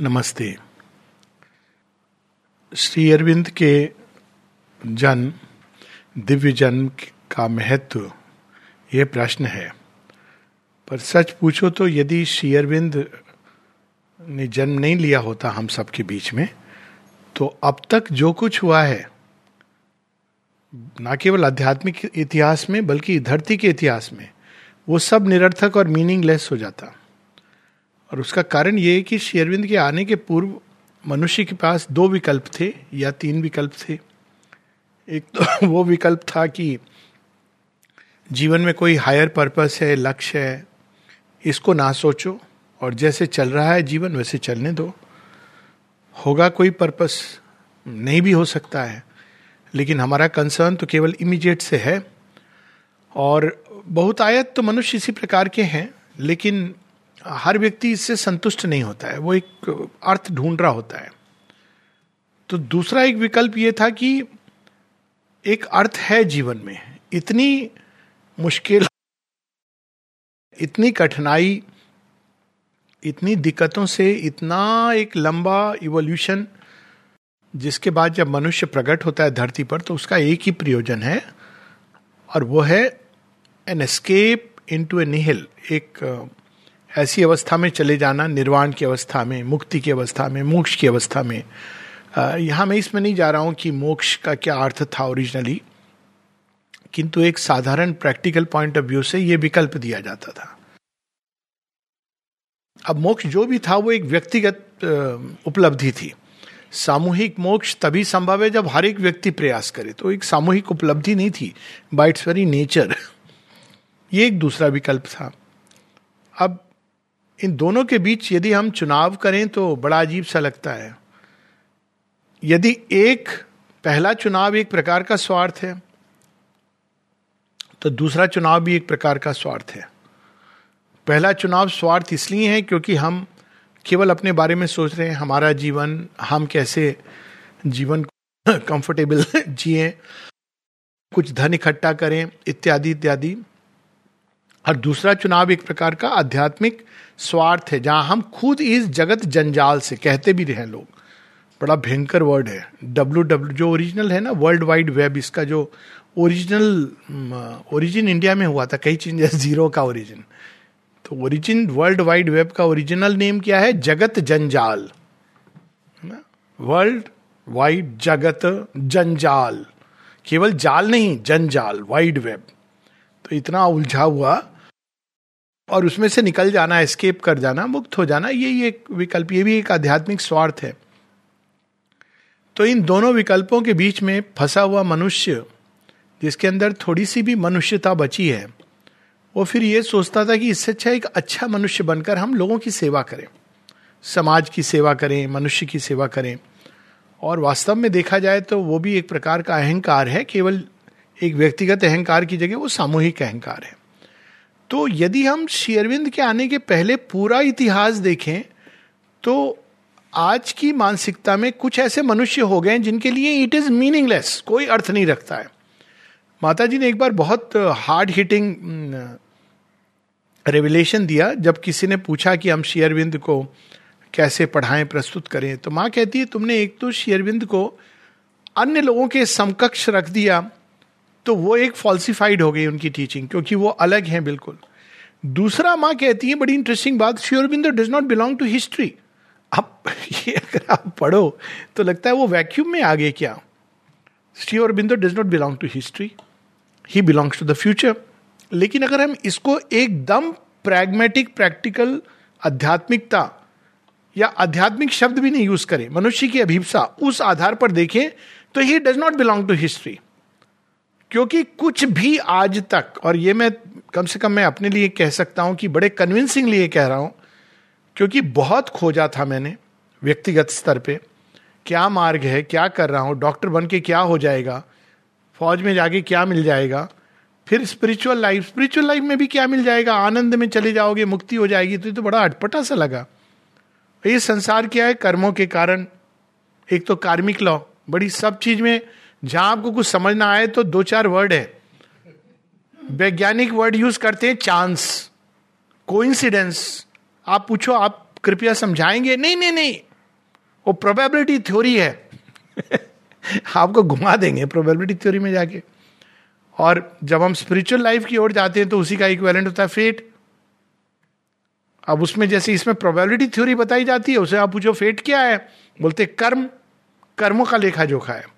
नमस्ते। श्री अरविंद के जन्म दिव्य जन्म का महत्व यह प्रश्न है। पर सच पूछो तो यदि श्री अरविंद ने जन्म नहीं लिया होता हम सबके बीच में तो अब तक जो कुछ हुआ है, ना केवल आध्यात्मिक इतिहास में, बल्कि धरती के इतिहास में, वो सब निरर्थक और मीनिंगलेस हो जाता। और उसका कारण ये है कि शेरविंद के आने के पूर्व मनुष्य के पास दो विकल्प थे या तीन विकल्प थे। एक तो वो विकल्प था कि जीवन में कोई हायर पर्पस है, लक्ष्य है, इसको ना सोचो और जैसे चल रहा है जीवन वैसे चलने दो। होगा कोई पर्पस नहीं भी हो सकता है, लेकिन हमारा कंसर्न तो केवल इमीडिएट से है। और बहुत आयत तो मनुष्य इसी प्रकार के हैं, लेकिन हर व्यक्ति इससे संतुष्ट नहीं होता है, वो एक अर्थ ढूंढ रहा होता है। तो दूसरा एक विकल्प ये था कि एक अर्थ है जीवन में, इतनी मुश्किल, इतनी कठिनाई, इतनी दिक्कतों से इतना एक लंबा इवोल्यूशन जिसके बाद जब मनुष्य प्रकट होता है धरती पर तो उसका एक ही प्रयोजन है, और वो है an escape into a nihil एक ऐसी अवस्था में चले जाना, निर्वाण की अवस्था में, मुक्ति की अवस्था में, मोक्ष की अवस्था में। यहाँ मैं इसमें नहीं जा रहा हूँ कि मोक्ष का क्या अर्थ था ओरिजिनली किंतु एक साधारण प्रैक्टिकल पॉइंट ऑफ़ व्यू से यह विकल्प दिया जाता था। अब मोक्ष जो भी था वो एक व्यक्तिगत उपलब्धि थी। सामूहिक मोक्ष तभी संभव है जब हर एक व्यक्ति प्रयास करे तो एक सामूहिक उपलब्धि नहीं थी। बाई इट्स वेरी नेचर ये एक दूसरा विकल्प था। अब इन दोनों के बीच यदि हम चुनाव करें तो बड़ा अजीब सा लगता है। यदि एक, पहला चुनाव एक प्रकार का स्वार्थ है तो दूसरा चुनाव भी एक प्रकार का स्वार्थ है। पहला चुनाव स्वार्थ इसलिए है क्योंकि हम केवल अपने बारे में सोच रहे हैं, हमारा जीवन, हम कैसे जीवन कंफर्टेबल जिए, कुछ धन इकट्ठा करें, इत्यादि इत्यादि। और दूसरा चुनाव एक प्रकार का आध्यात्मिक स्वार्थ है, जहाँ हम खुद इस जगत जंजाल से कहते भी रहे लोग। बड़ा भयंकर वर्ड है। डब्ल्यू डब्ल्यू जो ओरिजिनल है ना वर्ल्ड वाइड वेब इसका जो ओरिजिनल ओरिजिन इंडिया में हुआ था, कई चीज़ें ज़ीरो का ओरिजिन तो ओरिजिन वर्ल्ड वाइड वेब का ओरिजिनल नेम क्या है? जगत जंजाल। वर्ल्ड वाइड जगत जंजाल। केवल जाल नहीं, जंजाल वाइड वेब तो इतना उलझा हुआ और उसमें से निकल जाना एस्केप कर जाना, मुक्त हो जाना, ये एक विकल्प, ये भी एक आध्यात्मिक स्वार्थ है। तो इन दोनों विकल्पों के बीच में फंसा हुआ मनुष्य, जिसके अंदर थोड़ी सी भी मनुष्यता बची है, वो फिर ये सोचता था कि इससे अच्छा एक अच्छा मनुष्य बनकर हम लोगों की सेवा करें, समाज की सेवा करें, मनुष्य की सेवा करें। और वास्तव में देखा जाए तो वो भी एक प्रकार का अहंकार है, केवल एक व्यक्तिगत अहंकार की जगह वो सामूहिक अहंकार है। तो यदि हम शेरविंद के आने के पहले पूरा इतिहास देखें तो आज की मानसिकता में कुछ ऐसे मनुष्य हो गए जिनके लिए इट इज़ मीनिंगलेस कोई अर्थ नहीं रखता है। माता जी ने एक बार बहुत हार्ड हिटिंग रेवलेशन दिया, जब किसी ने पूछा कि हम शेयरविंद को कैसे पढ़ाएँ, प्रस्तुत करें तो माँ कहती है, तुमने एक तो शेयरविंद को अन्य लोगों के समकक्ष रख दिया तो वो एक फॉल्सिफाइड हो गई उनकी टीचिंग क्योंकि वो अलग हैं बिल्कुल। दूसरा माँ कहती है, बड़ी इंटरेस्टिंग बात Sri Aurobindo does not belong to history अब ये अगर आप पढ़ो तो लगता है वो वैक्यूम में आ गए क्या? Sri Aurobindo does not belong to history he belongs to the future लेकिन अगर हम इसको एकदम प्रैग्मेटिक प्रैक्टिकल आध्यात्मिकता या आध्यात्मिक शब्द भी नहीं यूज़ करें, मनुष्य की अभिप्सा उस आधार पर देखें तो he does not belong to history क्योंकि कुछ भी आज तक, और ये मैं कम से कम मैं अपने लिए कह सकता हूँ कि बड़े कन्विंसिंगली ये कह रहा हूँ, क्योंकि बहुत खोजा था मैंने व्यक्तिगत स्तर पे, क्या मार्ग है, क्या कर रहा हूँ, डॉक्टर बन के क्या हो जाएगा, फौज में जाके क्या मिल जाएगा, फिर स्पिरिचुअल लाइफ स्पिरिचुअल लाइफ में भी क्या मिल जाएगा, आनंद में चले जाओगे, मुक्ति हो जाएगी तो ये तो बड़ा अटपटा सा लगा। ये संसार क्या है, कर्मों के कारण, एक तो कार्मिक लॉ बड़ी सब चीज़ में जहाँ आपको कुछ समझ ना आए तो दो चार वर्ड है। वैज्ञानिक वर्ड यूज़ करते हैं चांस कोइंसिडेंस आप पूछो, आप कृपया समझाएँगे? नहीं नहीं नहीं। वो प्रोबेबिलिटी थ्योरी है। आपको घुमा देंगे प्रोबेबिलिटी थ्योरी में जाके। और जब हम स्पिरिचुअल लाइफ की ओर जाते हैं तो उसी का इक्वेलेंट होता है फेट अब उसमें जैसे इसमें प्रोबेबिलिटी थ्योरी बताई जाती है, उसे आप पूछो फेट क्या है? बोलते कर्म। कर्मों का लेखा जोखा है।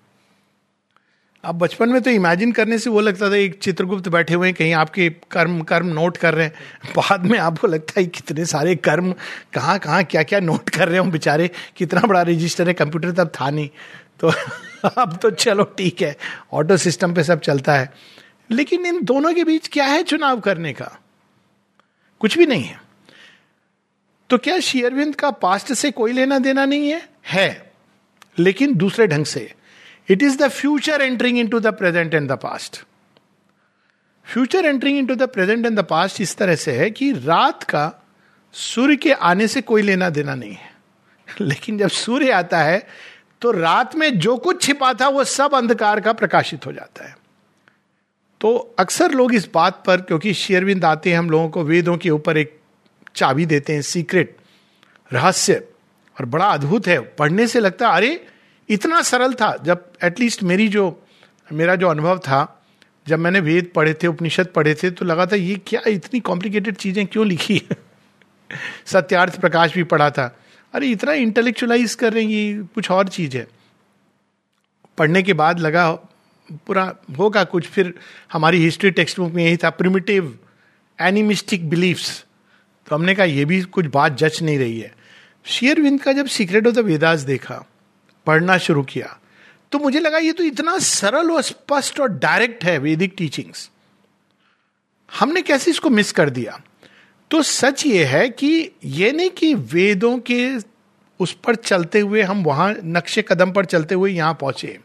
अब बचपन में तो इमेजिन करने से वो लगता था, एक चित्रगुप्त बैठे हुए हैं, कहीं आपके कर्म कर्म नोट कर रहे हैं। बाद में आपको लगता है, कितने सारे कर्म, कहाँ कहाँ क्या क्या नोट कर रहे हो बेचारे? कितना बड़ा रजिस्टर है कंप्यूटर तब था नहीं। तो अब तो चलो ठीक है ऑटो सिस्टम पे सब चलता है। लेकिन इन दोनों के बीच क्या है चुनाव करने का? कुछ भी नहीं है। तो क्या शेयरविंद का पास्ट से कोई लेना देना नहीं है? है। लेकिन दूसरे ढंग से। It is the future entering into the present and the past future entering into the present and the past इस तरह से है कि रात का सूर्य के आने से कोई लेना देना नहीं है लेकिन जब सूर्य आता है तो रात में जो कुछ छिपा था, वो सब अंधकार का प्रकाशित हो जाता है। तो अक्सर लोग इस बात पर, क्योंकि शेयरविंद आते हैं हम लोगों को वेदों के ऊपर एक चाबी देते हैं सीक्रेट रहस्य, और बड़ा अद्भुत है। पढ़ने से लगता है, अरे इतना सरल था, जब एटलीस्ट मेरी जो, मेरा जो अनुभव था, जब मैंने वेद पढ़े थे, उपनिषद पढ़े थे तो लगा था, ये क्या इतनी कॉम्प्लिकेटेड चीज़ें क्यों लिखी? सत्यार्थ प्रकाश भी पढ़ा था। अरे, इतना इंटेलेक्चुअलाइज कर रहे हैं, ये कुछ और चीज़ है। पढ़ने के बाद लगा, पूरा होगा कुछ, फिर हमारी हिस्ट्री टेक्स्ट बुक में यही था प्रिमिटिव एनिमिस्टिक बिलीफ्स तो हमने कहा, ये भी कुछ बात जच नहीं रही है। शेयरविंद का जब सीक्रेट ऑफ़ द वेदास देखा पढ़ना शुरू किया। तो मुझे लगा ये तो इतना सरल और स्पष्ट और डायरेक्ट है वैदिक टीचिंग्स हमने कैसे इसको मिस कर दिया? तो सच ये है कि ये नहीं कि वेदों के उस पर चलते हुए हम वहाँ नक्शे कदम पर चलते हुए यहाँ पहुँचे।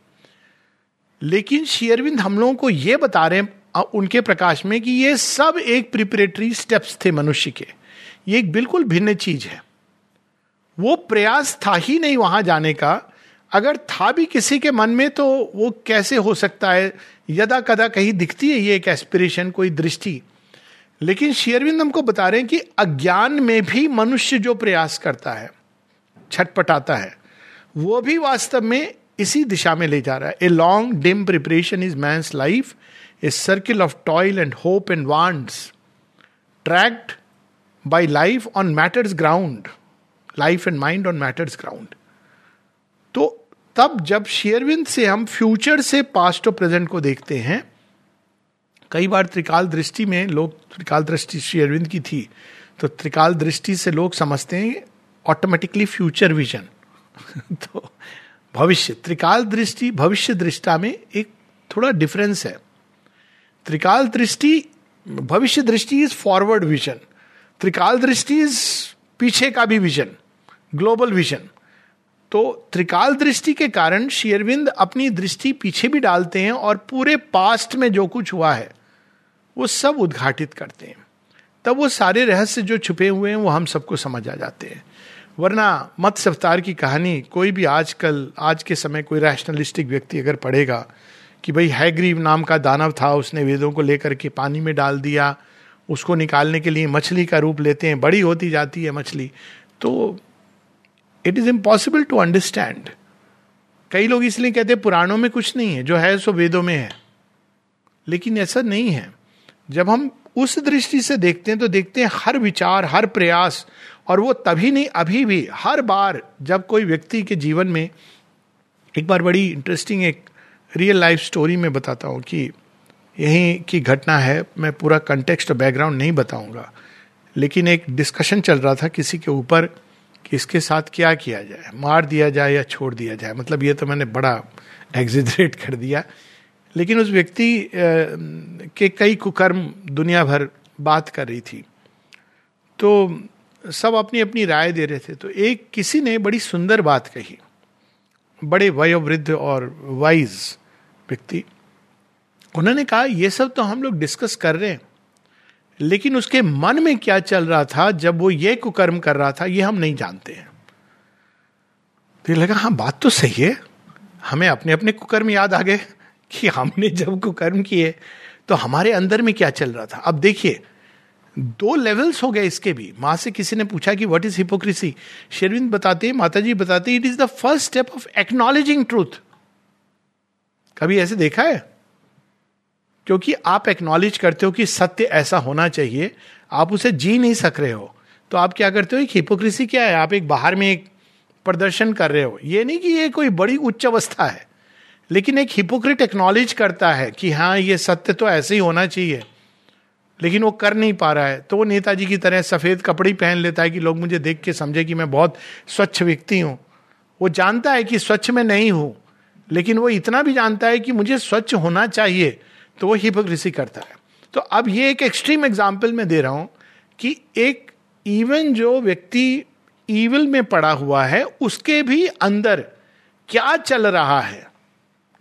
लेकिन शेयरविंद हम लोगों को यह बता रहे हैं उनके प्रकाश में कि ये सब एक प्रिपरेटरी स्टेप्स थे मनुष्य के। ये एक बिल्कुल भिन्न चीज़ है। वो प्रयास था ही नहीं वहाँ जाने का अगर था भी किसी के मन में तो वो कैसे हो सकता है? यदा कदा कहीं दिखती है ये एक एस्पिरेशन कोई दृष्टि। लेकिन शेयरविंद हमको बता रहे हैं कि अज्ञान में भी मनुष्य जो प्रयास करता है, छटपटाता है, वो भी वास्तव में इसी दिशा में ले जा रहा है। A long dim preparation is man life a circle of toil and hope and wands tract by life on matter's ground life and mind on matter's ground तो तब जब शेयरविंद से हम फ्यूचर से पास्ट और प्रेजेंट को देखते हैं, कई बार त्रिकाल दृष्टि में लोग, त्रिकाल दृष्टि श्री अरविंद की थी तो त्रिकाल दृष्टि से लोग समझते हैं ऑटोमेटिकली फ्यूचर विजन तो भविष्य, त्रिकाल दृष्टि, भविष्य दृष्टा में एक थोड़ा डिफरेंस है। त्रिकाल दृष्टि, भविष्य दृष्टि इज़ फॉरवर्ड विजन त्रिकाल दृष्टि इज़ पीछे का भी विजन ग्लोबल विजन तो त्रिकाल दृष्टि के कारण शेयरविंद अपनी दृष्टि पीछे भी डालते हैं और पूरे पास्ट में जो कुछ हुआ है, वो सब उद्घाटित करते हैं। तब वो सारे रहस्य जो छुपे हुए हैं, वो हम सबको समझ आ जाते हैं। वरना मत सफ्तार की कहानी, कोई भी आजकल, आज के समय कोई रैशनलिस्टिक व्यक्ति अगर पढ़ेगा कि भाई हैग्रीव नाम का दानव था, उसने वेदों को लेकर के पानी में डाल दिया, उसको निकालने के लिए मछली का रूप लेते हैं, बड़ी होती जाती है मछली तो it is impossible to understand कई लोग इसलिए कहते हैं, पुराणों में कुछ नहीं है, जो है सो वेदों में है। लेकिन ऐसा नहीं है। जब हम उस दृष्टि से देखते हैं तो देखते हैं हर विचार, हर प्रयास, और वो तभी नहीं, अभी भी, हर बार जब कोई व्यक्ति के जीवन में, एक बार बड़ी इंटरेस्टिंग एक रियल लाइफ स्टोरी में बताता हूँ कि यहीं की घटना है, मैं पूरा कंटेक्स्ट और बैकग्राउंड नहीं बताऊँगा। लेकिन एक डिस्कशन चल रहा था किसी के ऊपर इसके साथ क्या किया जाए? मार दिया जाए या छोड़ दिया जाए? मतलब ये तो मैंने बड़ा एग्जिजरेट कर दिया। लेकिन उस व्यक्ति के कई कुकर्म दुनिया भर बात कर रही थी। तो सब अपनी अपनी राय दे रहे थे। तो एक किसी ने बड़ी सुंदर बात कही। बड़े वयोवृद्ध और वाइज व्यक्ति। उन्होंने कहा यह सब तो हम लोग डिस्कस कर रहे हैं। लेकिन उसके मन में क्या चल रहा था, जब वो ये कुकर्म कर रहा था, ये हम नहीं जानते हैं। तो लगा हाँ बात तो सही है। हमें अपने अपने कुकर्म याद आ गए कि हमने जब कुकर्म किए तो हमारे अंदर में क्या चल रहा था। अब देखिए, दो लेवल्स हो गए इसके भी। माँ से किसी ने पूछा कि व्हाट इज़ हिपोक्रेसी शेरविंद बताते हैं माता जी बताते it is the first step of acknowledging truth कभी ऐसे देखा है? क्योंकि आप एक्नॉलेज करते हो कि सत्य ऐसा होना चाहिए, आप उसे जी नहीं सक रहे हो। तो आप क्या करते हो, एक हिपोक्रेसी क्या है? आप एक बाहर में एक प्रदर्शन कर रहे हो। ये नहीं कि ये कोई बड़ी उच्च अवस्था है, लेकिन एक हिपोक्रेट एक्नॉलेज करता है कि हाँ ये सत्य तो ऐसे ही होना चाहिए, लेकिन वो कर नहीं पा रहा है। तो वो नेताजी की तरह सफ़ेद कपड़े पहन लेता है कि लोग मुझे देख के समझे कि मैं बहुत स्वच्छ व्यक्ति हूँ। वो जानता है कि स्वच्छ में नहीं हूँ, लेकिन वो इतना भी जानता है कि मुझे स्वच्छ होना चाहिए। तो वो हिपोक्रेसी करता है। तो अब ये एक एक्सट्रीम एग्ज़ाम्पल मैं दे रहा हूँ कि एक इवन जो व्यक्ति ईविल में पड़ा हुआ है, उसके भी अंदर क्या चल रहा है?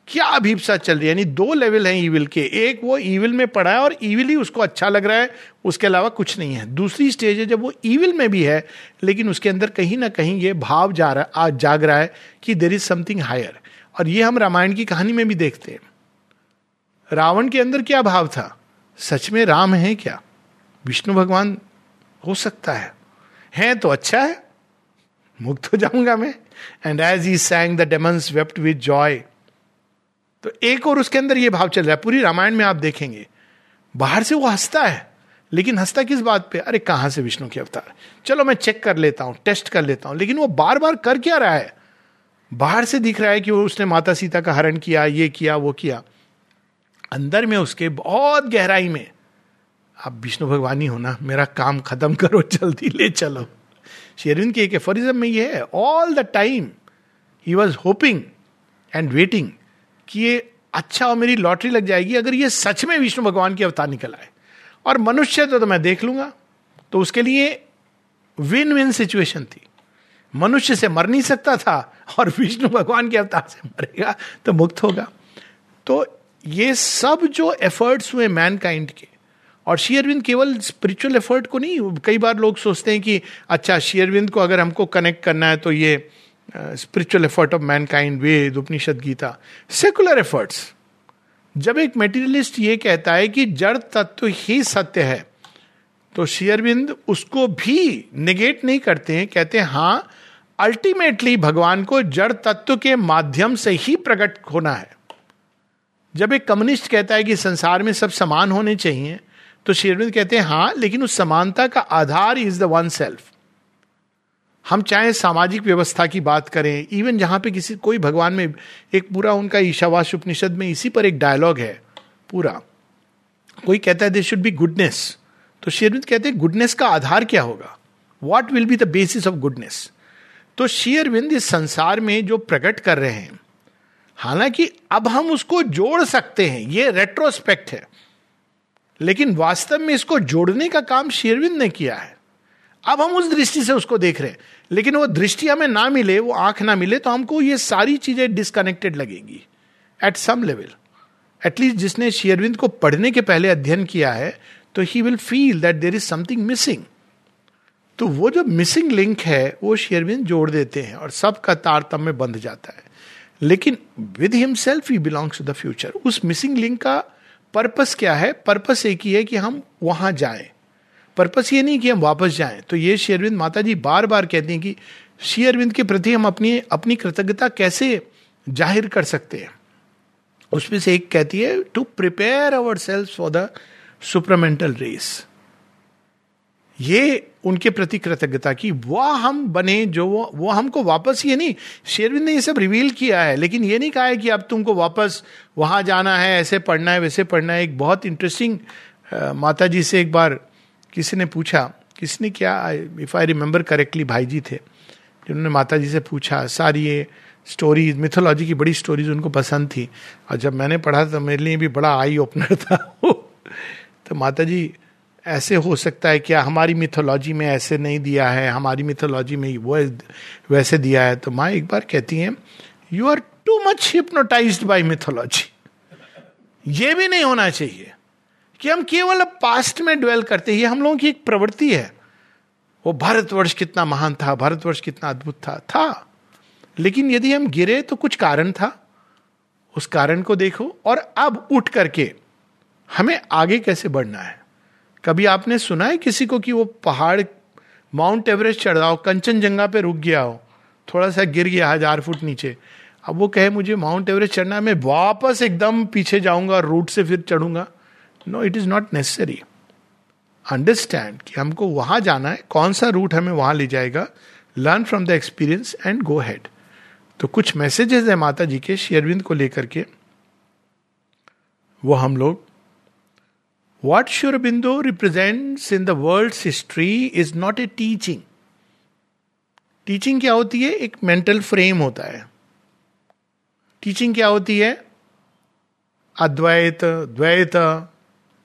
क्या अभिप्सा चल रही है? यानी दो लेवल हैं ईविल के। एक वो ईविल में पड़ा है और ईविल ही उसको अच्छा लग रहा है, उसके अलावा कुछ नहीं है। दूसरी स्टेज है जब वो ईविल में भी है, लेकिन उसके अंदर कहीं ना कहीं ये भाव जा रहा आज जाग रहा है कि देर इज़ समथिंग हायर और ये हम रामायण की कहानी में भी देखते हैं। रावण के अंदर क्या भाव था? सच में राम है क्या? विष्णु भगवान हो सकता है। है तो अच्छा है। मुक्त हो जाऊँगा मैं। And as he sang the demons wept with joy तो एक और उसके अंदर ये भाव चल रहा है। पूरी रामायण में आप देखेंगे। बाहर से वो हंसता है। लेकिन हंसता किस बात पे? अरे कहाँ से विष्णु के अवतार? चलो मैं चेक कर लेता हूँ टेस्ट कर लेता हूँ। लेकिन वो बार बार कर क्या रहा है? बाहर से दिख रहा है कि वो उसने माता सीता का हरण किया, ये किया, वो किया। अंदर में उसके बहुत गहराई में। आप विष्णु भगवान ही हो ना मेरा काम खत्म करो जल्दी ले चलो। शेरविंद के एक में ये है all the time he was hoping and waiting कि ये अच्छा और मेरी लॉटरी लग जाएगी अगर ये सच में विष्णु भगवान की अवतार निकल आए। और मनुष्य तो, तो मैं देख लूँगा तो उसके लिए विन विन सिचुएशन थी। मनुष्य से मर नहीं सकता था और विष्णु भगवान के अवतार से मरेगा तो मुक्त होगा। तो ये सब जो एफर्ट्स हुए मैनकाइंड के, और शेयरविंद केवल स्पिरिचुअल एफर्ट को नहीं, कई बार लोग सोचते हैं कि अच्छा शेयरविंद को अगर हमको कनेक्ट करना है तो ये spiritual effort of mankind Veda, Upanishad, Gita secular efforts जब एक मेटीरियलिस्ट ये कहता है कि जड़ तत्व ही सत्य है तो शेयरविंद उसको भी निगेट नहीं करते हैं, कहते हैं हाँ अल्टीमेटली भगवान को जड़ तत्व के माध्यम से ही प्रकट होना है। जब एक कम्युनिस्ट कहता है कि संसार में सब समान होने चाहिए तो शेरविंद कहते हैं हाँ लेकिन उस समानता का आधार इज़ द वन सेल्फ हम चाहे सामाजिक व्यवस्था की बात करें इवन जहाँ पे किसी, कोई भगवान में, एक पूरा उनका ईशावास उपनिषद में इसी पर एक डायलॉग है, पूरा। कोई कहता है दे शुड बी गुडनेस तो शेरविंद कहते हैं गुडनेस का आधार क्या होगा? What will be the basis of goodness तो शेयरविंद इस संसार में जो प्रकट कर रहे हैं हालाँकि अब हम उसको जोड़ सकते हैं, ये रेट्रोस्पेक्ट है। लेकिन वास्तव में इसको जोड़ने का काम शेरविंद ने किया है। अब हम उस दृष्टि से उसको देख रहे हैं, लेकिन वो दृष्टि हमें ना मिले, वो आँख ना मिले तो हमको ये सारी चीज़ें डिसकनेक्टेड लगेगी एट सम लेवल एटलीस्ट जिसने शेयरविंद को पढ़ने के पहले अध्ययन किया है तो he will feel that there is something missing तो वो जो मिसिंग लिंक है, वो शेयरविंद जोड़ देते हैं, और सबका तारतम्य बंध जाता है। लेकिन with himself he belongs to the future उस मिसिंग लिंक का पर्पस क्या है? पर्पस एक ही है कि हम वहाँ जाएँ। पर्पस ये नहीं कि हम वापस जाएँ। तो ये शेयरविंद माता जी बार बार कहती हैं कि शेयरविंद के प्रति हम अपनी अपनी कृतज्ञता कैसे ज़ाहिर कर सकते हैं? उसमें से एक कहती है to prepare our self for the supramental race ये उनके प्रति कृतज्ञता की, वह हम बने जो वो वो हमको वापस, ये नहीं, शेरविंद ने ये सब रिवील किया है, लेकिन ये नहीं कहा है कि अब तुमको वापस वहाँ जाना है, ऐसे पढ़ना है, वैसे पढ़ना है। एक बहुत इंटरेस्टिंग माता जी से एक बार किसी ने पूछा, किसने क्या इफ़ आई रिमेंबर करेक्टली भाई जी थे, जिन्होंने माता जी से पूछा, सारी ये स्टोरीज मिथोलॉजी की बड़ी स्टोरीज उनको पसंद थी। और जब मैंने पढ़ा तो मेरे लिए भी बड़ा आई ओपनर था तो माता जी ऐसे हो सकता है क्या हमारी मिथोलॉजी में ऐसे नहीं दिया है, हमारी मिथोलॉजी में वो वैसे दिया है। तो माँ एक बार कहती हैं you are too much hypnotize by mythology ये भी नहीं होना चाहिए कि हम केवल पास्ट में ड्वेल करते हैं। हम लोगों की एक प्रवृत्ति है। वो भारतवर्ष कितना महान था, भारतवर्ष कितना अद्भुत था था। लेकिन यदि हम गिरे तो कुछ कारण था। उस कारण को देखो और अब उठ करके हमें आगे कैसे बढ़ना है? कभी आपने सुना है किसी को कि वो पहाड़, माउंट एवरेस्ट चढ़ रहा हो, कंचनजंगा पे रुक गया हो, थोड़ा सा गिर गया हज़ार फुट नीचे? अब वो कहे, मुझे माउंट एवरेस्ट चढ़ना है, मैं वापस एकदम पीछे जाऊँगा और रूट से फिर चढ़ूँगा। No it is not necessary understand कि हमको वहाँ जाना है, कौन सा रूट हमें वहाँ ले जाएगा learn from the experience and go ahead तो कुछ मैसेजेस है माता जी के शेयरविंद को लेकर के। वो हम लोग what Sri Aurobindo represents in the world history is not a teaching teaching क्या होती है? एक मेंटल फ्रेम होता है। टीचिंग क्या होती है? अद्वैत, द्वैत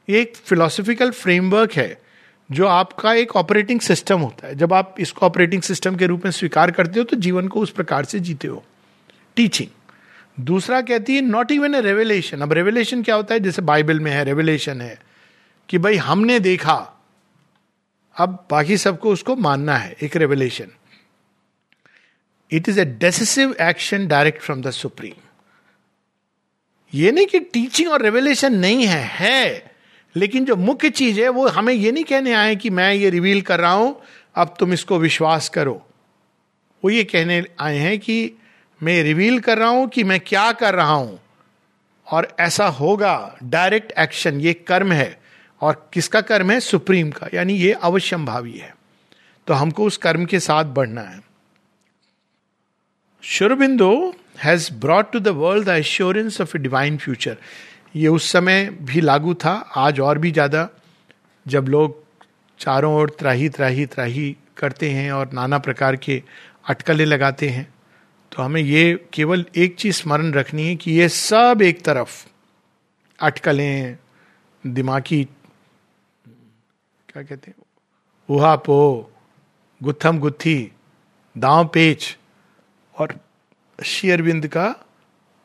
एक फिलोसफिकल फ्रेमवर्क है, जो आपका एक ऑपरेटिंग सिस्टम होता है। जब आप इसको ऑपरेटिंग सिस्टम के रूप में स्वीकार करते हो तो जीवन को उस प्रकार से जीते हो। टीचिंग दूसरा कहती है नॉट इवन ए रेवलेशन अब रेवलेशन क्या होता है? जैसे बाइबल में है रेवलेशन है। कि भाई हमने देखा। अब बाकी सबको उसको मानना है, एक revelation it is a decisive action direct from the supreme ये नहीं कि टीचिंग और रेवलेशन नहीं है है। लेकिन जो मुख्य चीज़ है, वो हमें ये नहीं कहने आए कि मैं ये रिवील कर रहा हूँ, अब तुम इसको विश्वास करो। वो ये कहने आए हैं कि मैं रिवील कर रहा हूँ कि मैं क्या कर रहा हूँ। और ऐसा होगा डायरेक्ट एक्शन ये कर्म है। और किसका कर्म है? सुप्रीम का, यानी ये अवश्यम भावी है। तो हमको उस कर्म के साथ बढ़ना है। Sri Aurobindo has brought to the world assurance of a divine future ये उस समय भी लागू था, आज और भी ज़्यादा, जब लोग चारों ओर त्राही त्राही त्राही करते हैं और नाना प्रकार के अटकलें लगाते हैं। तो हमें ये केवल एक चीज़ स्मरण रखनी है कि ये सब एक तरफ़ अटकलें, दिमागी क्या कहते हैं? उहा पो, गुत्थम गुत्थी, दांव पेच, और शेयरबिंद का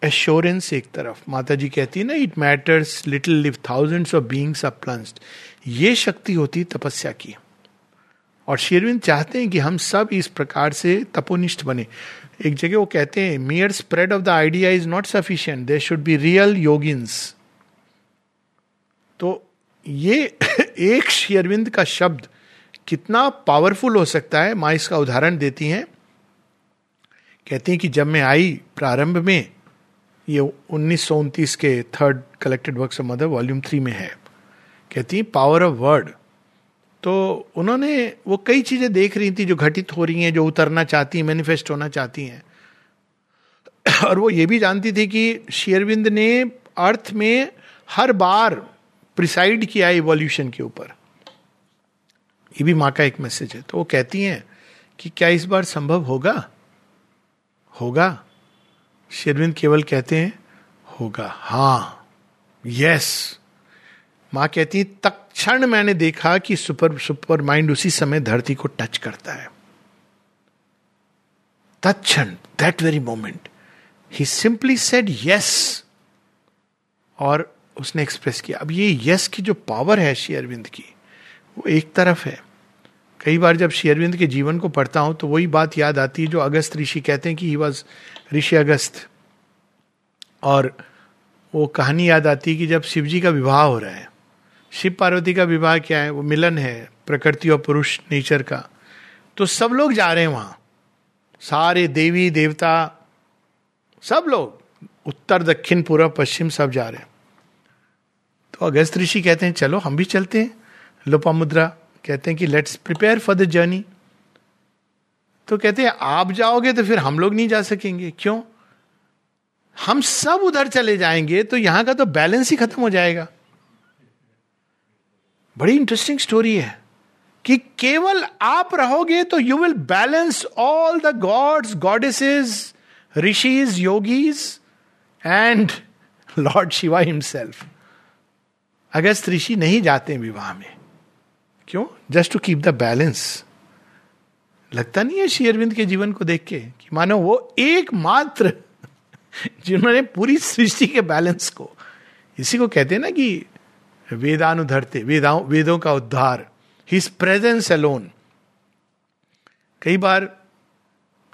एश्योरेंस एक तरफ़। माता जी कहती है ना it matters little live thousands of beings are plunged ये शक्ति होती तपस्या की। और शेरविंद चाहते हैं कि हम सब इस प्रकार से तपोनिष्ठ बने। एक जगह वो कहते हैं mere spread of the idea is not sufficient they should be real yogins तो ये एक शेरविंद का शब्द कितना पावरफुल हो सकता है, माँ इसका उदाहरण देती हैं। कहती हैं कि जब मैं आई प्रारंभ में, ये उन्नीस के third collected works of Mother volume three में है। कहती है पावर ऑफ़ वर्ड तो उन्होंने वो कई चीज़ें देख रही थी जो घटित हो रही हैं, जो उतरना चाहती हैं मैनिफेस्ट होना चाहती हैं। और वो ये भी जानती थी कि शेयरविंद ने अर्थ में हर बार प्रिसाइड किया इवोल्यूशन के ऊपर। ये भी माँ का एक मैसेज है। तो वो कहती हैं कि क्या इस बार संभव होगा? होगा। शेरविंद केवल कहते हैं, होगा। हाँ। यस माँ कहती तक्षण मैंने देखा कि सुपर सुपर माइंड उसी समय धरती को टच करता है। तत्क्षण that very moment he simply said yes और उसने एक्सप्रेस किया। अब ये यस की जो पावर है शेयरविंद की, वो एक तरफ़ है। कई बार जब शेयरविंद के जीवन को पढ़ता हूँ तो वही बात याद आती है जो अगस्त ऋषि कहते हैं कि ही वॉज़ ऋषि अगस्त। और वो कहानी याद आती है कि जब शिव जी का विवाह हो रहा है, शिव पार्वती का विवाह क्या है, वो मिलन है, प्रकृति और पुरुष नेचर का। तो सब लोग जा रहे हैं वहाँ। सारे देवी, देवता, सब लोग, उत्तर, दक्षिण पूर्व पश्चिम सब जा रहे हैं। अगस्त ऋषि कहते हैं, चलो, हम भी चलते हैं। लोपा मुद्रा कहते हैं कि let's prepare for the journey तो कहते हैं, आप जाओगे तो फिर हम लोग नहीं जा सकेंगे। क्यों? हम सब उधर चले जाएँगे तो यहाँ का तो बैलेंस ही खत्म हो जाएगा। बड़ी इंटरेस्टिंग स्टोरी है कि केवल आप रहोगे तो you will balance all the gods goddesses rishis yogis and lord Shiva himself Agastya ऋषि नहीं जाते विवाह में, क्यों? Just to keep the balance लगता नहीं है शेयरविंद के जीवन को देख के कि मानो वो एकमात्र जिन्होंने पूरी सृष्टि के बैलेंस को, इसी को कहते हैं ना कि वेदानुधरते, वेदाओं, वेदों का उद्धार हिज प्रेजेंस अलोन कई बार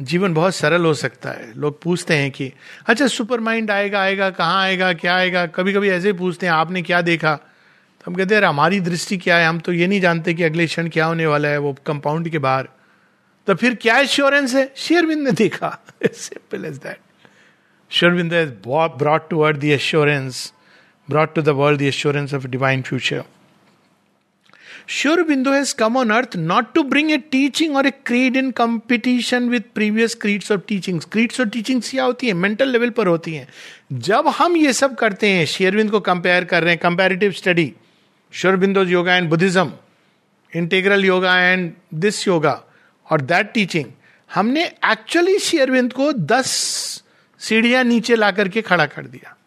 जीवन बहुत सरल हो सकता है। लोग पूछते हैं कि अच्छा सुपर माइंड आएगा आएगा, कहाँ आएगा, क्या आएगा? कभी कभी ऐसे ही पूछते हैं, आपने क्या देखा? तो हम कहते हैं हमारी दृष्टि क्या है? हम तो ये नहीं जानते कि अगले क्षण क्या होने वाला है, वो कंपाउंड के बाहर। तो फिर क्या एश्योरेंस है? शेयरविंद ने देखा। Simple as that Sri Aurobindo brought to world the assurance brought to the world the assurance of divine future Sure, Bindu has come on earth not to bring a teaching or a creed in competition with previous creeds or teachings. Creeds और teachings क्या होती है? Mental level पर होती हैं। जब हम ये सब करते हैं शेयरविंद को कंपेयर कर रहे हैं comparative study Sri Aurobindo's yoga and Buddhism integral yoga and this yoga और दैट टीचिंग हमने एक्चुअली शेयरविंद को दस सीढ़ियाँ नीचे ला करके खड़ा कर दिया।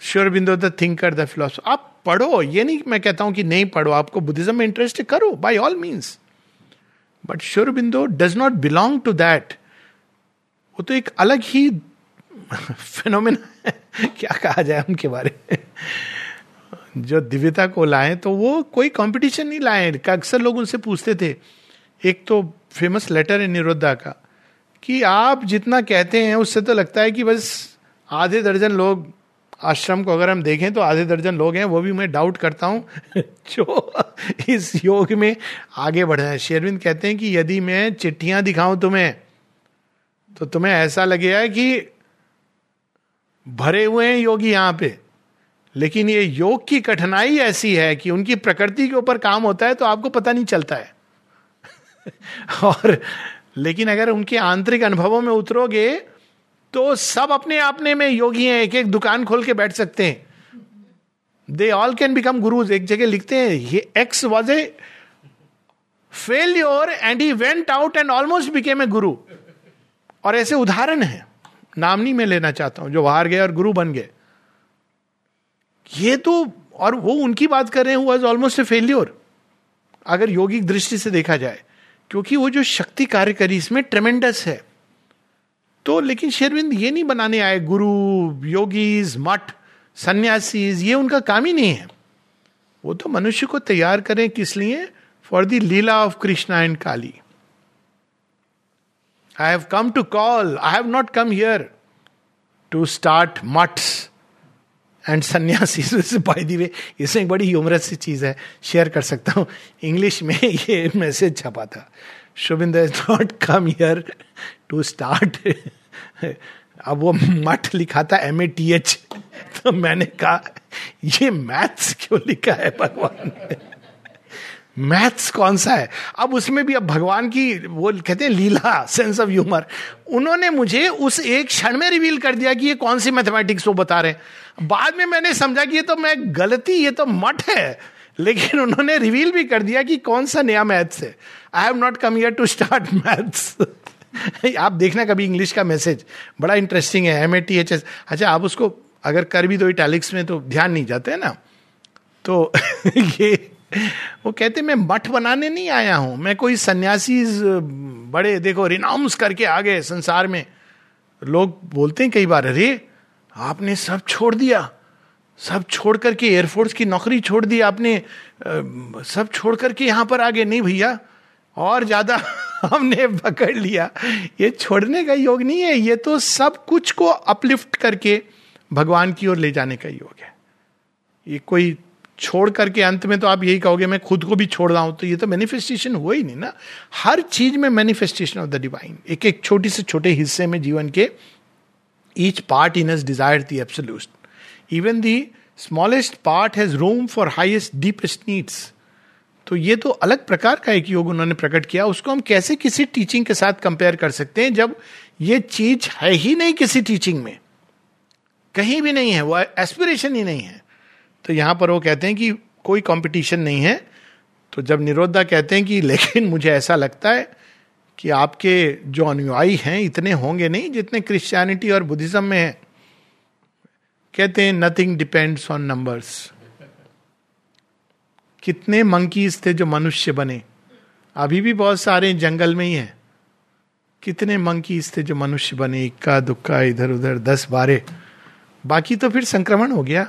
Sure Sri Aurobindo the thinker the philosopher आप पढ़ो, ये नहीं मैं कहता हूँ कि नहीं पढ़ो, आपको बुद्धिज्म में इंटरेस्ट करो by all means but Sri Aurobindo does not belong to that वो तो एक अलग ही फिनोमिना क्या कहा जाए उनके बारे में? जो दिव्यता को लाए तो वो कोई कंपटीशन नहीं लाए। अक्सर लोग उनसे पूछते थे, एक तो फ़ेमस लेटर है निरुद्धा का, कि आप जितना कहते हैं, उससे तो लगता है कि बस आधे दर्जन लोग आश्रम को अगर हम देखें तो आधे दर्जन लोग हैं, वो भी मैं डाउट करता हूँ जो इस योग में आगे बढ़ हैं। शेरविंद कहते हैं कि यदि मैं चिट्ठियाँ दिखाऊँ तुम्हें तो तुम्हें ऐसा लगेगा कि भरे हुए हैं योगी यहाँ पे। लेकिन ये योग की कठिनाई ऐसी है कि उनकी प्रकृति के ऊपर काम होता है तो आपको पता नहीं चलता है। और लेकिन अगर उनके आंतरिक अनुभवों में उतरोगे तो सब अपने अपने में योगी हैं एक एक दुकान खोल के बैठ सकते हैं। They all can become gurus एक जगह लिखते हैं ये X was a failure and he went out and almost became a guru और ऐसे उदाहरण है। नाम नहीं मैं लेना चाहता हूँ, जो बाहर गए और गुरु बन गए। ये तो और वो उनकी बात कर रहे हैं वॉज़ ऑलमोस्ट ए फेल्योर अगर योगिक दृष्टि से देखा जाए, क्योंकि वो जो शक्ति कार्य करी, इसमें ट्रेमेंडस है। तो लेकिन शेरविंद ये नहीं बनाने आए, गुरु, योगीज, मठ, सन्यासीज, ये उनका काम ही नहीं है। वो तो मनुष्य को तैयार करें किस लिए? For the Leela of Krishna and Kali I have come to call I have not come here to start maths and sannyasi by the way इसमें एक बड़ी ह्यूमरस सी चीज़ है शेयर कर सकता हूँ। इंग्लिश में ये मैसेज छपा था। Sri Aurobindo not come here to start अब वो मठ लिखा था एम ए टी एच तो मैंने कहा, ये मैथ्स क्यों लिखा है भगवान ने? मैथ्स कौन सा है? अब उसमें भी अब भगवान की वो कहते हैं लीला सेंस ऑफ़ ह्यूमर उन्होंने मुझे उस एक क्षण में रिवील कर दिया कि ये कौन सी मैथमेटिक्स वो बता रहे हैं। बाद में मैंने समझा कि ये तो मैं गलती, ये तो मठ है। लेकिन उन्होंने रिवील भी कर दिया कि कौन सा नया मैथ्स है। I have not come here to start maths आप देखना कभी इंग्लिश का मैसेज बड़ा इंटरेस्टिंग है M A T H S अच्छा आप उसको अगर कर भी दो इटैलिक्स में तो ध्यान नहीं जाते ना? तो ये, वो कहते मैं मठ बनाने नहीं आया हूँ। मैं कोई सन्यासी बड़े, देखो रिनाउंस करके आ गए संसार में। लोग बोलते हैं कई बार, अरे, आपने सब छोड़ दिया। सब छोड़ करके एयरफोर्स की नौकरी छोड़ दी आपने। सब छोड़ करके यहाँ पर आ गए। नहीं भैया और ज़्यादा हमने पकड़ लिया। ये छोड़ने का योग नहीं है, ये तो सब कुछ को अपलिफ्ट करके भगवान की ओर ले जाने का योग है। ये कोई छोड़ करके अंत में तो आप यही कहोगे, मैं खुद को भी छोड़ रहा हूँ तो ये तो मैनिफेस्टेशन हुआ ही नहीं ना। हर चीज़ में मैनिफेस्टेशन ऑफ़ द डिवाइन एक एक छोटी से छोटे हिस्से में जीवन के each part in age desire the absolute even the smallest part has room for highest deepest needs तो ये तो अलग प्रकार का एक योग उन्होंने प्रकट किया। उसको हम कैसे किसी टीचिंग के साथ कंपेयर कर सकते हैं जब ये चीज़ है ही नहीं किसी टीचिंग में? कहीं भी नहीं है, वो एस्पिरेशन ही नहीं है। तो यहाँ पर वो कहते हैं कि कोई कंपटीशन नहीं है। तो जब निरोधा कहते हैं कि लेकिन मुझे ऐसा लगता है कि आपके जो अनुयायी हैं, इतने होंगे नहीं जितने क्रिश्चियनिटी और बुद्धिज्म में है। कहते हैं नथिंग डिपेंड्स ऑन नंबर्स कितने मंकीज थे जो मनुष्य बने? अभी भी बहुत सारे जंगल में ही हैं। कितने मंकीज थे जो मनुष्य बने? इक्का, दुक्का, इधर उधर, दस बारह बाकी तो फिर संक्रमण हो गया।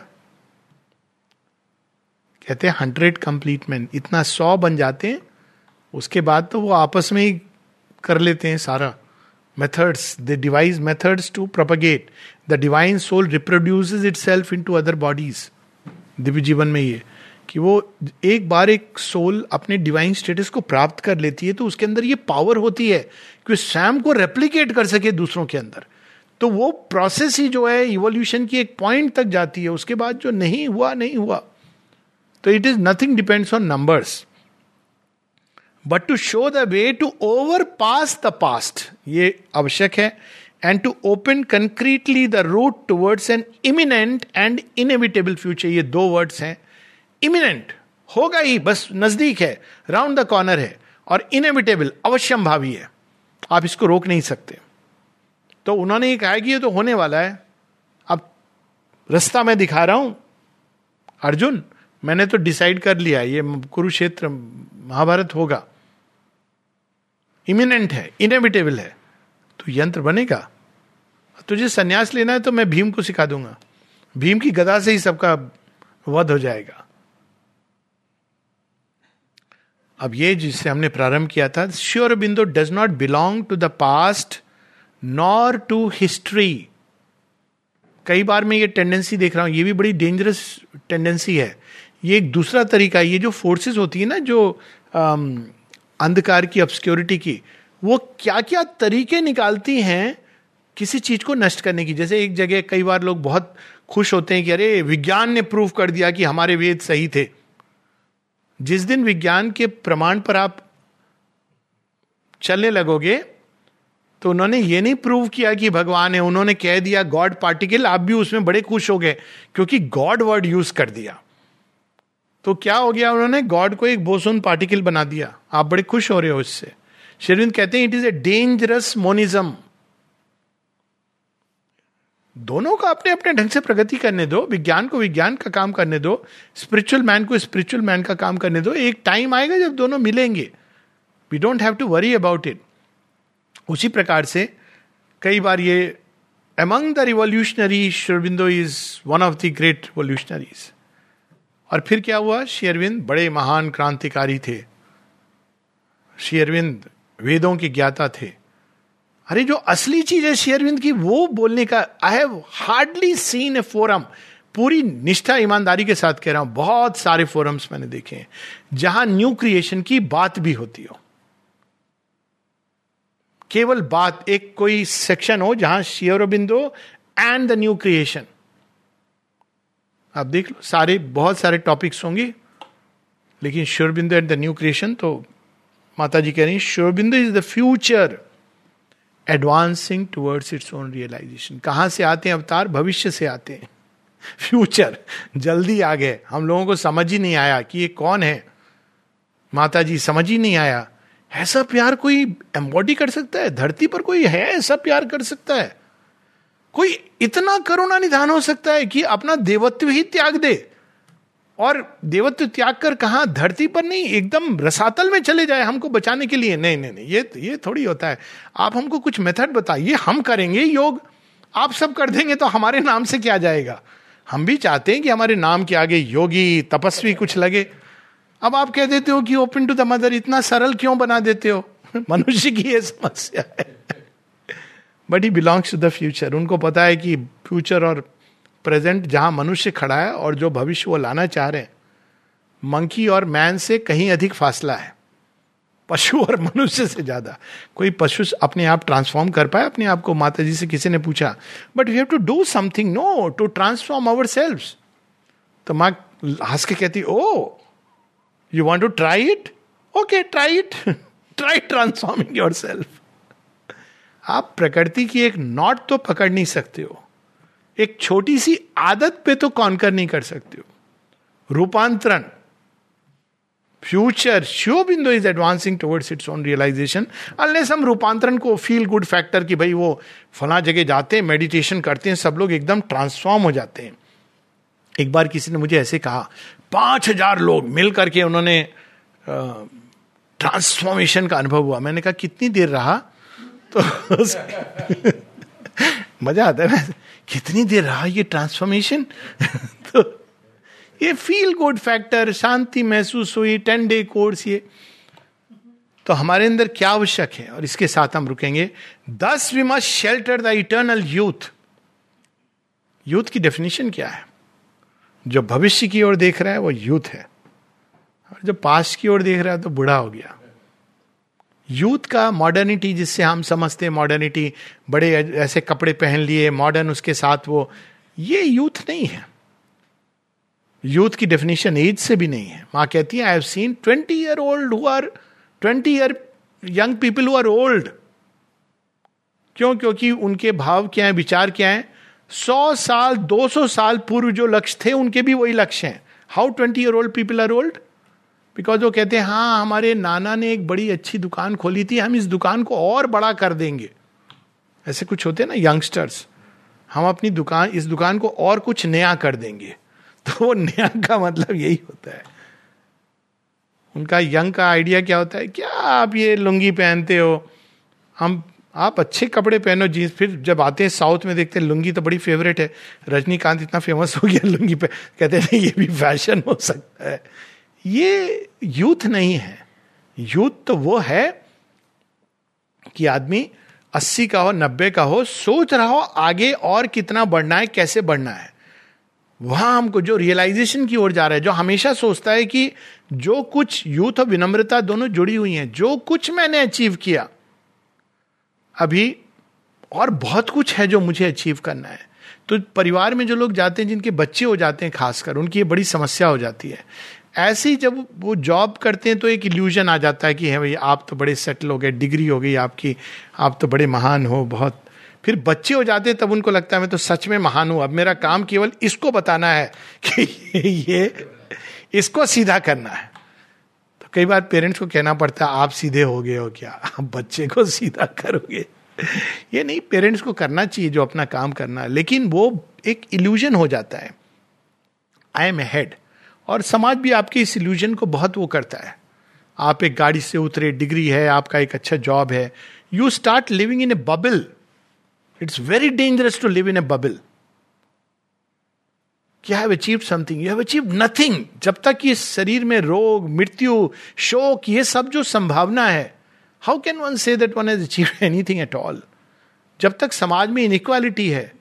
कहते हैं हंड्रेड कंप्लीट मैन इतना सौ बन जाते हैं, उसके बाद तो वो आपस में ही कर लेते हैं सारा। Methods the device methods to propagate the divine soul reproduce it self into other bodies Divya जीवन में ये। कि वो एक बार एक सोल अपने डिवाइन स्टेटस को प्राप्त कर लेती है तो उसके अंदर ये पावर होती है कि सैम को रेप्लीकेट कर सके दूसरों के अंदर। तो वो प्रोसेस ही जो है इवोल्यूशन की एक पॉइंट तक जाती है। उसके बाद जो नहीं हुआ नहीं हुआ। तो it is nothing depends on numbers but to show the way to over pass the past ये आवश्यक है। And to open concretely the route towards an imminent and inevitable future ये दो वर्ड्स हैं। इमिनेंट, होगा ही, बस नज़दीक है राउंड द कॉर्नर है, और इनएविटेबल अवश्यम भावी है। आप इसको रोक नहीं सकते। तो उन्होंने ये कहा कि ये तो होने वाला है। अब रास्ता मैं दिखा रहा हूँ। अर्जुन, मैंने तो डिसाइड कर लिया, ये कुरुक्षेत्र, महाभारत होगा। इमिनेंट है इनएविटेबल है। तो यंत्र बनेगा। तुझे संन्यास लेना है तो मैं भीम को सिखा दूँगा। भीम की गदा से ही सबका वध हो जाएगा। अब ये जिससे हमने प्रारंभ किया था, Sri Aurobindo does not belong to the past nor to history कई बार मैं ये टेंडेंसी देख रहा हूँ, ये भी बड़ी डेंजरस टेंडेंसी है। ये एक दूसरा तरीका, ये जो फोर्सेस होती है ना, जो अंधकार की ऑब्सक्योरिटी की, वो क्या क्या तरीके निकालती हैं किसी चीज़ को नष्ट करने की? जैसे एक जगह कई बार लोग बहुत खुश होते हैं कि अरे, विज्ञान ने प्रूव कर दिया कि हमारे वेद सही थे। जिस दिन विज्ञान के प्रमाण पर आप चलने लगोगे तो उन्होंने ये नहीं प्रूव किया कि भगवान है, उन्होंने कह दिया गॉड पार्टिकल आप भी उसमें बड़े खुश हो गए, क्योंकि गॉड वर्ड यूज़ कर दिया। तो क्या हो गया उन्होंने? गॉड को एक बोसोन पार्टिकल बना दिया। आप बड़े खुश हो रहे हो इससे। शेरविंद कहते हैं it is a dangerous monism दोनों का अपने अपने ढंग से प्रगति करने दो, विज्ञान को विज्ञान का काम करने दो स्पिरिचुअल मैन को स्पिरिचुअल मैन का काम करने दो, एक टाइम आएगा जब दोनों मिलेंगे। We don't have to worry about it उसी प्रकार से कई बार ये among the revolutionary Sri Aurobindo is one of the great revolutionaries और फिर क्या हुआ? शेरविंद बड़े महान क्रांतिकारी थे। शेरविंद वेदों के ज्ञाता थे। अरे, जो असली चीज़ है शेयरविंद की, वो बोलने का I have hardly seen a forum पूरी निष्ठा ईमानदारी के साथ कह रहा हूँ, बहुत सारे फोरम्स मैंने देखे हैं, जहाँ न्यू क्रिएशन की बात भी होती हो। केवल बात, एक कोई सेक्शन हो, जहाँ Sri Aurobindo and the new creation आप देख लो, सारे, बहुत सारे टॉपिक्स होंगे, लेकिन Sri Aurobindo and the new creation तो माता जी कह रही Sri Aurobindo is the future advancing towards its own realisation कहाँ से आते हैं अवतार? भविष्य से आते हैं। फ्यूचर जल्दी आ गए हम लोगों को समझ ही नहीं आया कि ये कौन है। माता जी समझ ही नहीं आया। ऐसा प्यार कोई एम्बॉडी कर सकता है? धरती पर कोई है ऐसा प्यार कर सकता है? कोई इतना करुणा निधान हो सकता है कि अपना देवत्व ही त्याग दे? और देवत्व त्याग कर कहा? धरती पर नहीं, एकदम रसातल में चले जाए हमको बचाने के लिए। नहीं नहीं नहीं, ये ये थोड़ी होता है। आप हमको कुछ मेथड बताइए, हम करेंगे योग। आप सब कर देंगे तो हमारे नाम से क्या जाएगा? हम भी चाहते हैं कि हमारे नाम के आगे योगी, तपस्वी कुछ लगे। अब आप कह देते हो कि ओपन टू द मदर इतना सरल क्यों बना देते हो? मनुष्य की ये समस्या है। But he belongs to the future उनको पता है कि फ्यूचर और प्रेजेंट जहाँ मनुष्य खड़ा है और जो भविष्य वो लाना चाह रहे हैं, मंकी और मैन से कहीं अधिक फासला है। पशु और मनुष्य से ज़्यादा। कोई पशु अपने आप ट्रांसफॉर्म कर पाए, अपने आप को माता जी से किसी ने पूछा but we have to do something no to transform our self तो माँ हंस के कहती ओ you want to try it okay try it try transforming your self आप प्रकृति की एक नॉट तो पकड़ नहीं सकते हो। एक छोटी सी आदत पे तो कॉन्कर नहीं कर सकते हो? रूपांतरण future Sri Aurobindo is advancing towards its own realization unless हम रूपांतरण को फील गुड फैक्टर कि भाई वो फला जगह जाते हैं मेडिटेशन करते हैं, सब लोग एकदम ट्रांसफॉर्म हो जाते हैं। एक बार किसी ने मुझे ऐसे कहा, पाँच हज़ार लोग मिल करके उन्होंने ट्रांसफॉर्मेशन का अनुभव हुआ। मैंने कहा, कितनी देर रहा? तो मज़ा आता है ना? कितनी देर रहा ये ट्रांसफॉर्मेशन तो ये फील गुड फैक्टर शांति महसूस हुई टेन डे कोर्स ये। तो हमारे अंदर क्या आवश्यक है? और इसके साथ हम रुकेंगे। Thus we must shelter the eternal youth youth की डेफिनेशन क्या है? जो भविष्य की ओर देख रहा है, वो यूथ है। और जो पास्ट की ओर देख रहा है तो बुढ़ा हो गया। यूथ का मॉडर्निटी जिससे हम समझते हैं मॉडर्निटी बड़े ऐसे कपड़े पहन लिए मॉडर्न उसके साथ वो, ये यूथ नहीं है। यूथ की डेफिनेशन एज से भी नहीं है। माँ कहती है I have seen twenty year old who are twenty year young people who are old क्यों? क्योंकि उनके भाव क्या है, विचार क्या है? सौ साल, दो सौ साल पूर्व जो लक्ष्य थे, उनके भी वही लक्ष्य हैं। How twenty year old people are old because वो कहते हैं हाँ हमारे नाना ने एक बड़ी अच्छी दुकान खोली थी, हम इस दुकान को और बड़ा कर देंगे. ऐसे कुछ होते हैं ना यंगस्टर्स हम अपनी दुकान, इस दुकान को और कुछ नया कर देंगे। तो वो नया का मतलब यही होता है। उनका यंग का आइडिया क्या होता है? क्या आप ये लुंगी पहनते हो? हम, आप अच्छे कपड़े पहनो, जींस। फिर जब आते हैं साउथ में, देखते हैं लुंगी तो बड़ी फेवरेट है। रजनीकांत इतना फ़ेमस हो गया, लुंगी पे। कहते हैं ये भी फ़ैशन हो सकता है। ये यूथ नहीं है। यूथ तो वो है कि आदमी अस्सी का हो, नब्बे का हो, सोच रहा हो आगे और कितना बढ़ना है, कैसे बढ़ना है। वहाँ हमको जो रियलाइजेशन की ओर जा रहा है, जो हमेशा सोचता है कि जो कुछ यूथ और विनम्रता दोनों जुड़ी हुई हैं, जो कुछ मैंने अचीव किया, अभी और बहुत कुछ है जो मुझे अचीव करना है। तो परिवार में जो लोग जाते हैं, जिनके बच्चे हो जाते हैं खासकर, उनकी ये बड़ी समस्या हो जाती है। ऐसे ही जब वो जॉब करते हैं तो एक इल्यूजन आ जाता है कि है भाई, आप तो बड़े सेटल हो गए डिग्री हो गई आपकी, आप तो बड़े महान हो, बहुत। फिर बच्चे हो जाते हैं, तब उनको लगता है, मैं तो सच में महान हूँ, अब मेरा काम केवल इसको बताना है कि ये इसको सीधा करना है। तो कई बार पेरेंट्स को कहना पड़ता है, आप सीधे हो गए हो क्या? आप बच्चे को सीधा करोगे? ये नहीं पेरेंट्स को करना चाहिए जो अपना काम करना है। लेकिन वो एक इल्यूजन हो जाता है। आई एम हेड और समाज भी आपके इस इल्यूजन को बहुत वो करता है। आप एक गाड़ी से उतरे, डिग्री है, आपका एक अच्छा जॉब है। You start living in a bubble it's very dangerous to live in a bubble you have achieve something you have achieve nothing जब तक ये शरीर में रोग, मृत्यु, शोक, ये सब जो संभावना है how can one say that one has achieve anything at all जब तक समाज में इनक्वालिटी है,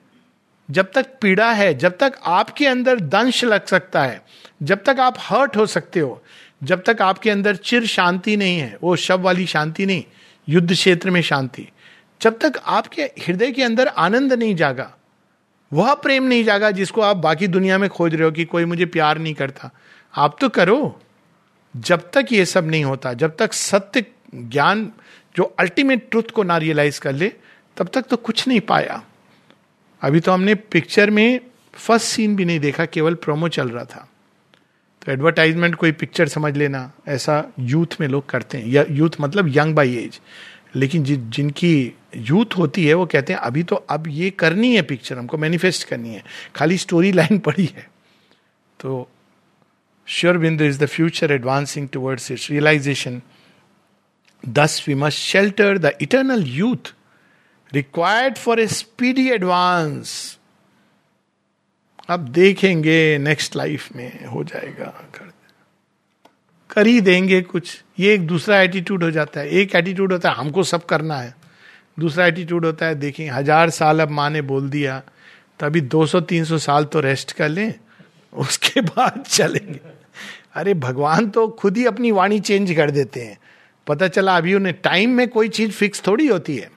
जब तक पीड़ा है, जब तक आपके अंदर दंश लग सकता है जब तक आप हर्ट हो सकते हो, जब तक आपके अंदर चिर शांति नहीं है, वो शव वाली शांति नहीं, युद्ध क्षेत्र में शांति, जब तक आपके हृदय के अंदर आनंद नहीं जागा, वह प्रेम नहीं जागा जिसको आप बाकी दुनिया में खोज रहे हो कि कोई मुझे प्यार नहीं करता। आप तो करो। जब तक ये सब नहीं होता, जब तक सत्य ज्ञान जो अल्टीमेट ट्रुथ को ना रियलाइज़ कर ले, तब तक तो कुछ नहीं पाया। अभी तो हमने पिक्चर में फ़र्स्ट सीन भी नहीं देखा, केवल प्रोमो चल रहा था। तो एडवर्टाइजमेंट कोई पिक्चर समझ लेना ऐसा यूथ में लोग करते हैं। या यूथ मतलब यंग बाई एज लेकिन जि, जिनकी यूथ होती है वो कहते हैं अभी तो अब ये करनी है पिक्चर हमको मैनिफेस्ट करनी है। खाली स्टोरी लाइन पड़ी है। तो Sri Aurobindo is the future advancing towards its realization thus we must shelter the eternal youth required for a speedy advance अब देखेंगे नेक्स्ट लाइफ में हो जाएगा कर। कर ही देंगे कुछ। ये एक दूसरा एटीट्यूड हो जाता है। एक एटीट्यूड होता है, हमको सब करना है। दूसरा एटीट्यूड होता है देखें हज़ार साल अब माँ ने बोल दिया तो अभी 200-300 साल तो रेस्ट कर लें, उसके बाद चलेंगे। अरे, भगवान तो खुद ही अपनी वाणी चेंज कर देते हैं। पता चला अभी उन्हें टाइम में कोई चीज़ फिक्स थोड़ी होती है।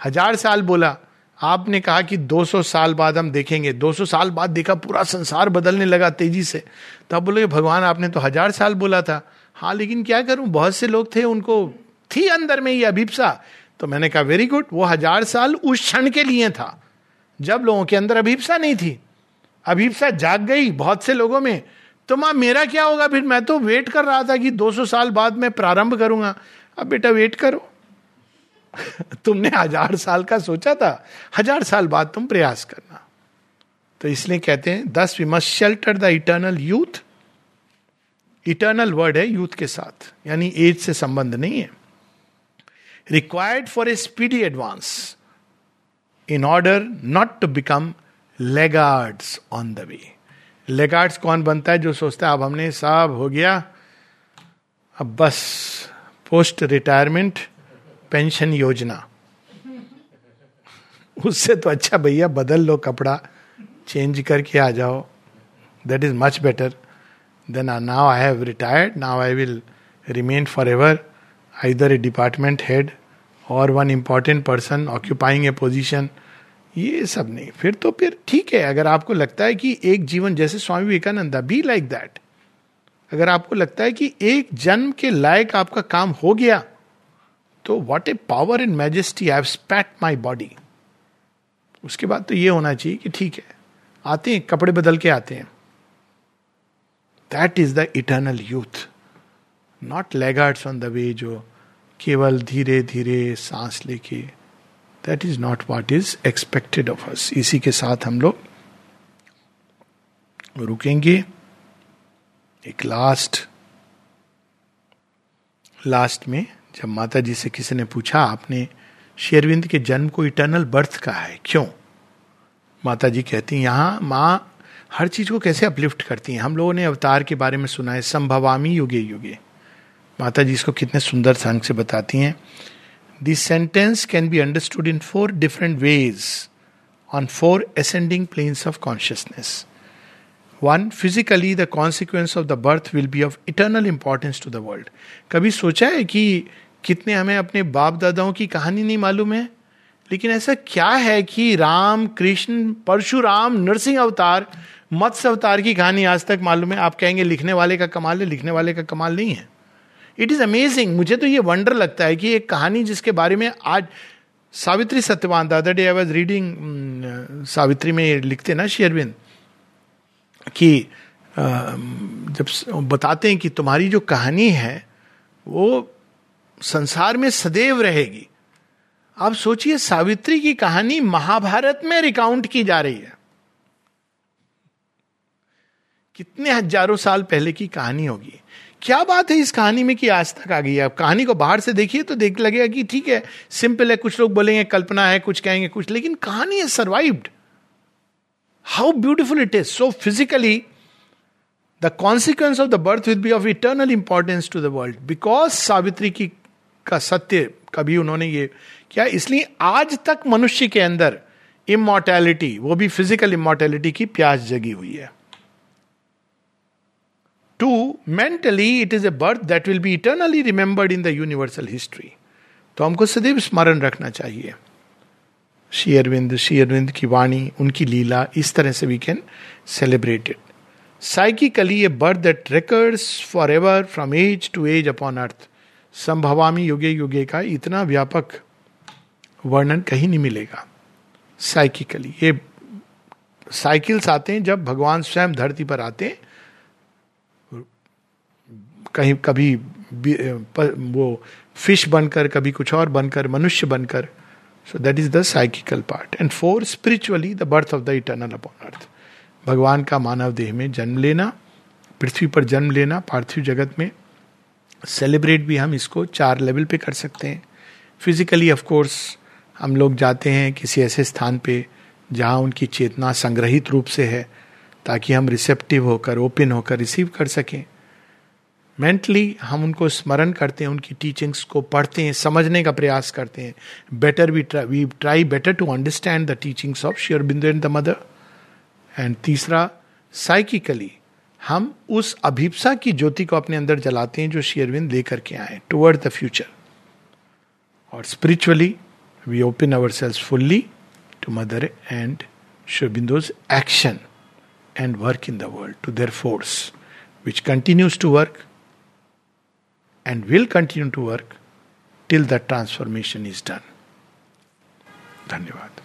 हज़ार साल बोला आपने कहा कि 200 साल बाद हम देखेंगे। 200 साल बाद देखा पूरा संसार बदलने लगा तेज़ी से। तब बोले, भगवान, आपने तो हज़ार साल बोला था। हाँ लेकिन क्या करूँ? बहुत से लोग थे, उनको थी अंदर में ये अभिप्सा। तो मैंने कहा, वेरी गुड, वो हज़ार साल उस क्षण के लिए था, जब लोगों के अंदर अभिप्सा नहीं थी। अभिप्सा जाग गई बहुत से लोगों में। तो माँ, मेरा क्या होगा? फिर मैं तो वेट कर रहा था कि 200 साल बाद मैं प्रारंभ करूँगा। अब बेटा, वेट करो। तुमने हज़ार साल का सोचा था, हज़ार साल बाद तुम प्रयास करना। तो इसलिए कहते हैं thus we must shelter the eternal youth eternal word है यूथ के साथ, यानी एज से संबंध नहीं है। Required for a speedy advance in order not to become laggards on the way laggards कौन बनता है जो सोचता है, अब हमने सब हो गया, अब बस पोस्ट रिटायरमेंट पेंशन योजना। उससे तो अच्छा भैया बदल लो कपड़ा चेंज करके आ जाओ। That is much better than now I have retired now I will remain for ever either a department head और one important person occupying a position ये सब नहीं। फिर तो फिर ठीक है। अगर आपको लगता है कि एक जीवन जैसे Swami Vivekananda be like that अगर आपको लगता है कि एक जन्म के लायक आपका काम हो गया तो what a power in majesty I spat my body उसके बाद तो ये होना चाहिए कि ठीक है, आते हैं, कपड़े बदल के आते हैं। That is the eternal youth not laggards on the way जो केवल धीरे धीरे सांस लेके। That is not what is expected of us इसी के साथ हम लोग रुकेंगे। एक लास्ट लास्ट में जब माता जी से किसी ने पूछा, आपने शेरविंद के जन्म को इटर्नल बर्थ कहा है, क्यों? माता जी कहती हैं यहाँ माँ हर चीज़ को कैसे अपलिफ्ट करती हैं? हम लोगों ने अवतार के बारे में सुना है, संभवामी युगे युगे. माता जी इसको कितने सुंदर संग से बताती हैं। This sentence can be understood in four different ways on four ascending planes of consciousness one physically the consequence of the birth will be of eternal importance to the world कभी सोचा है कि कितने हमें अपने बाप दादाओं की कहानी नहीं मालूम है? लेकिन ऐसा क्या है कि राम, कृष्ण, परशुराम, नरसिंह अवतार, मत्स्य अवतार की कहानी आज तक मालूम है? आप कहेंगे, लिखने वाले का कमाल है, लिखने वाले का कमाल नहीं है। इट इज़ अमेजिंग मुझे तो ये वंडर लगता है कि एक कहानी जिसके बारे में आज सावित्री सत्यवान दादा day I was reading Savitri में लिखते ना शेरविंद कि जब बताते हैं कि तुम्हारी जो कहानी है, वो संसार में सदैव रहेगी। आप सोचिए, सावित्री की कहानी महाभारत में रिकाउंट की जा रही है। कितने हज़ारों साल पहले की कहानी होगी। क्या बात है इस कहानी में कि आज तक आ गई है? आप कहानी को बाहर से देखिए तो देख लगेगा कि ठीक है सिंपल है, कुछ लोग बोलेंगे, कल्पना है, कुछ कहेंगे, कुछ, लेकिन कहानी है survived how beautiful it is so physically the consequence of the birth with be of eternal importance to the world because Savitri की का सत्य कभी उन्होंने ये क्या इसलिए आज तक मनुष्य के अंदर इमोर्टैलिटी वो भी फ़िज़िकल इमोर्टैलिटी की प्यास जगी हुई है two mentally it is a birth that will be eternally remembered in the universal history तो हमको सदैव स्मरण रखना चाहिए श्री अरविंद श्री अरविंद की वाणी, उनकी लीला, इस तरह से we can celebrate it psychically a birth that recurs for ever from age to age upon earth संभवामी युगे युगे का इतना व्यापक वर्णन कहीं नहीं मिलेगा। साइकिकली ये साइकिल्स आते हैं जब भगवान स्वयं धरती पर आते हैं। कहीं कभी वो फ़िश बनकर, कभी कुछ और बनकर, मनुष्य बनकर so that is the psychical part and four spiritually the birth of the eternal upon earth भगवान का मानव देह में जन्म लेना, पृथ्वी पर जन्म लेना, पार्थिव जगत में सेलिब्रेट भी हम इसको चार लेवल पे कर सकते हैं। फिजिकली ऑफ़ कोर्स हम लोग जाते हैं किसी ऐसे स्थान पे जहाँ उनकी चेतना संग्रहित रूप से है, ताकि हम रिसेप्टिव होकर ओपन होकर रिसीव कर सकें। मेंटली हम उनको स्मरण करते हैं, उनकी टीचिंग्स को पढ़ते हैं, समझने का प्रयास करते हैं। Better we try we try better to understand the teachings of Sri Aurobindo and the Mother and तीसरा साइकिकली हम उस अभिप्सा की ज्योति को अपने अंदर जलाते हैं जो शेयरविंद लेकर के आए टुवर्ड द फ्यूचर और spiritually we open our selves fully to Mother and Shobindo's action and work in the world to their force which continues to work and will continue to work till that transformation is done. धन्यवाद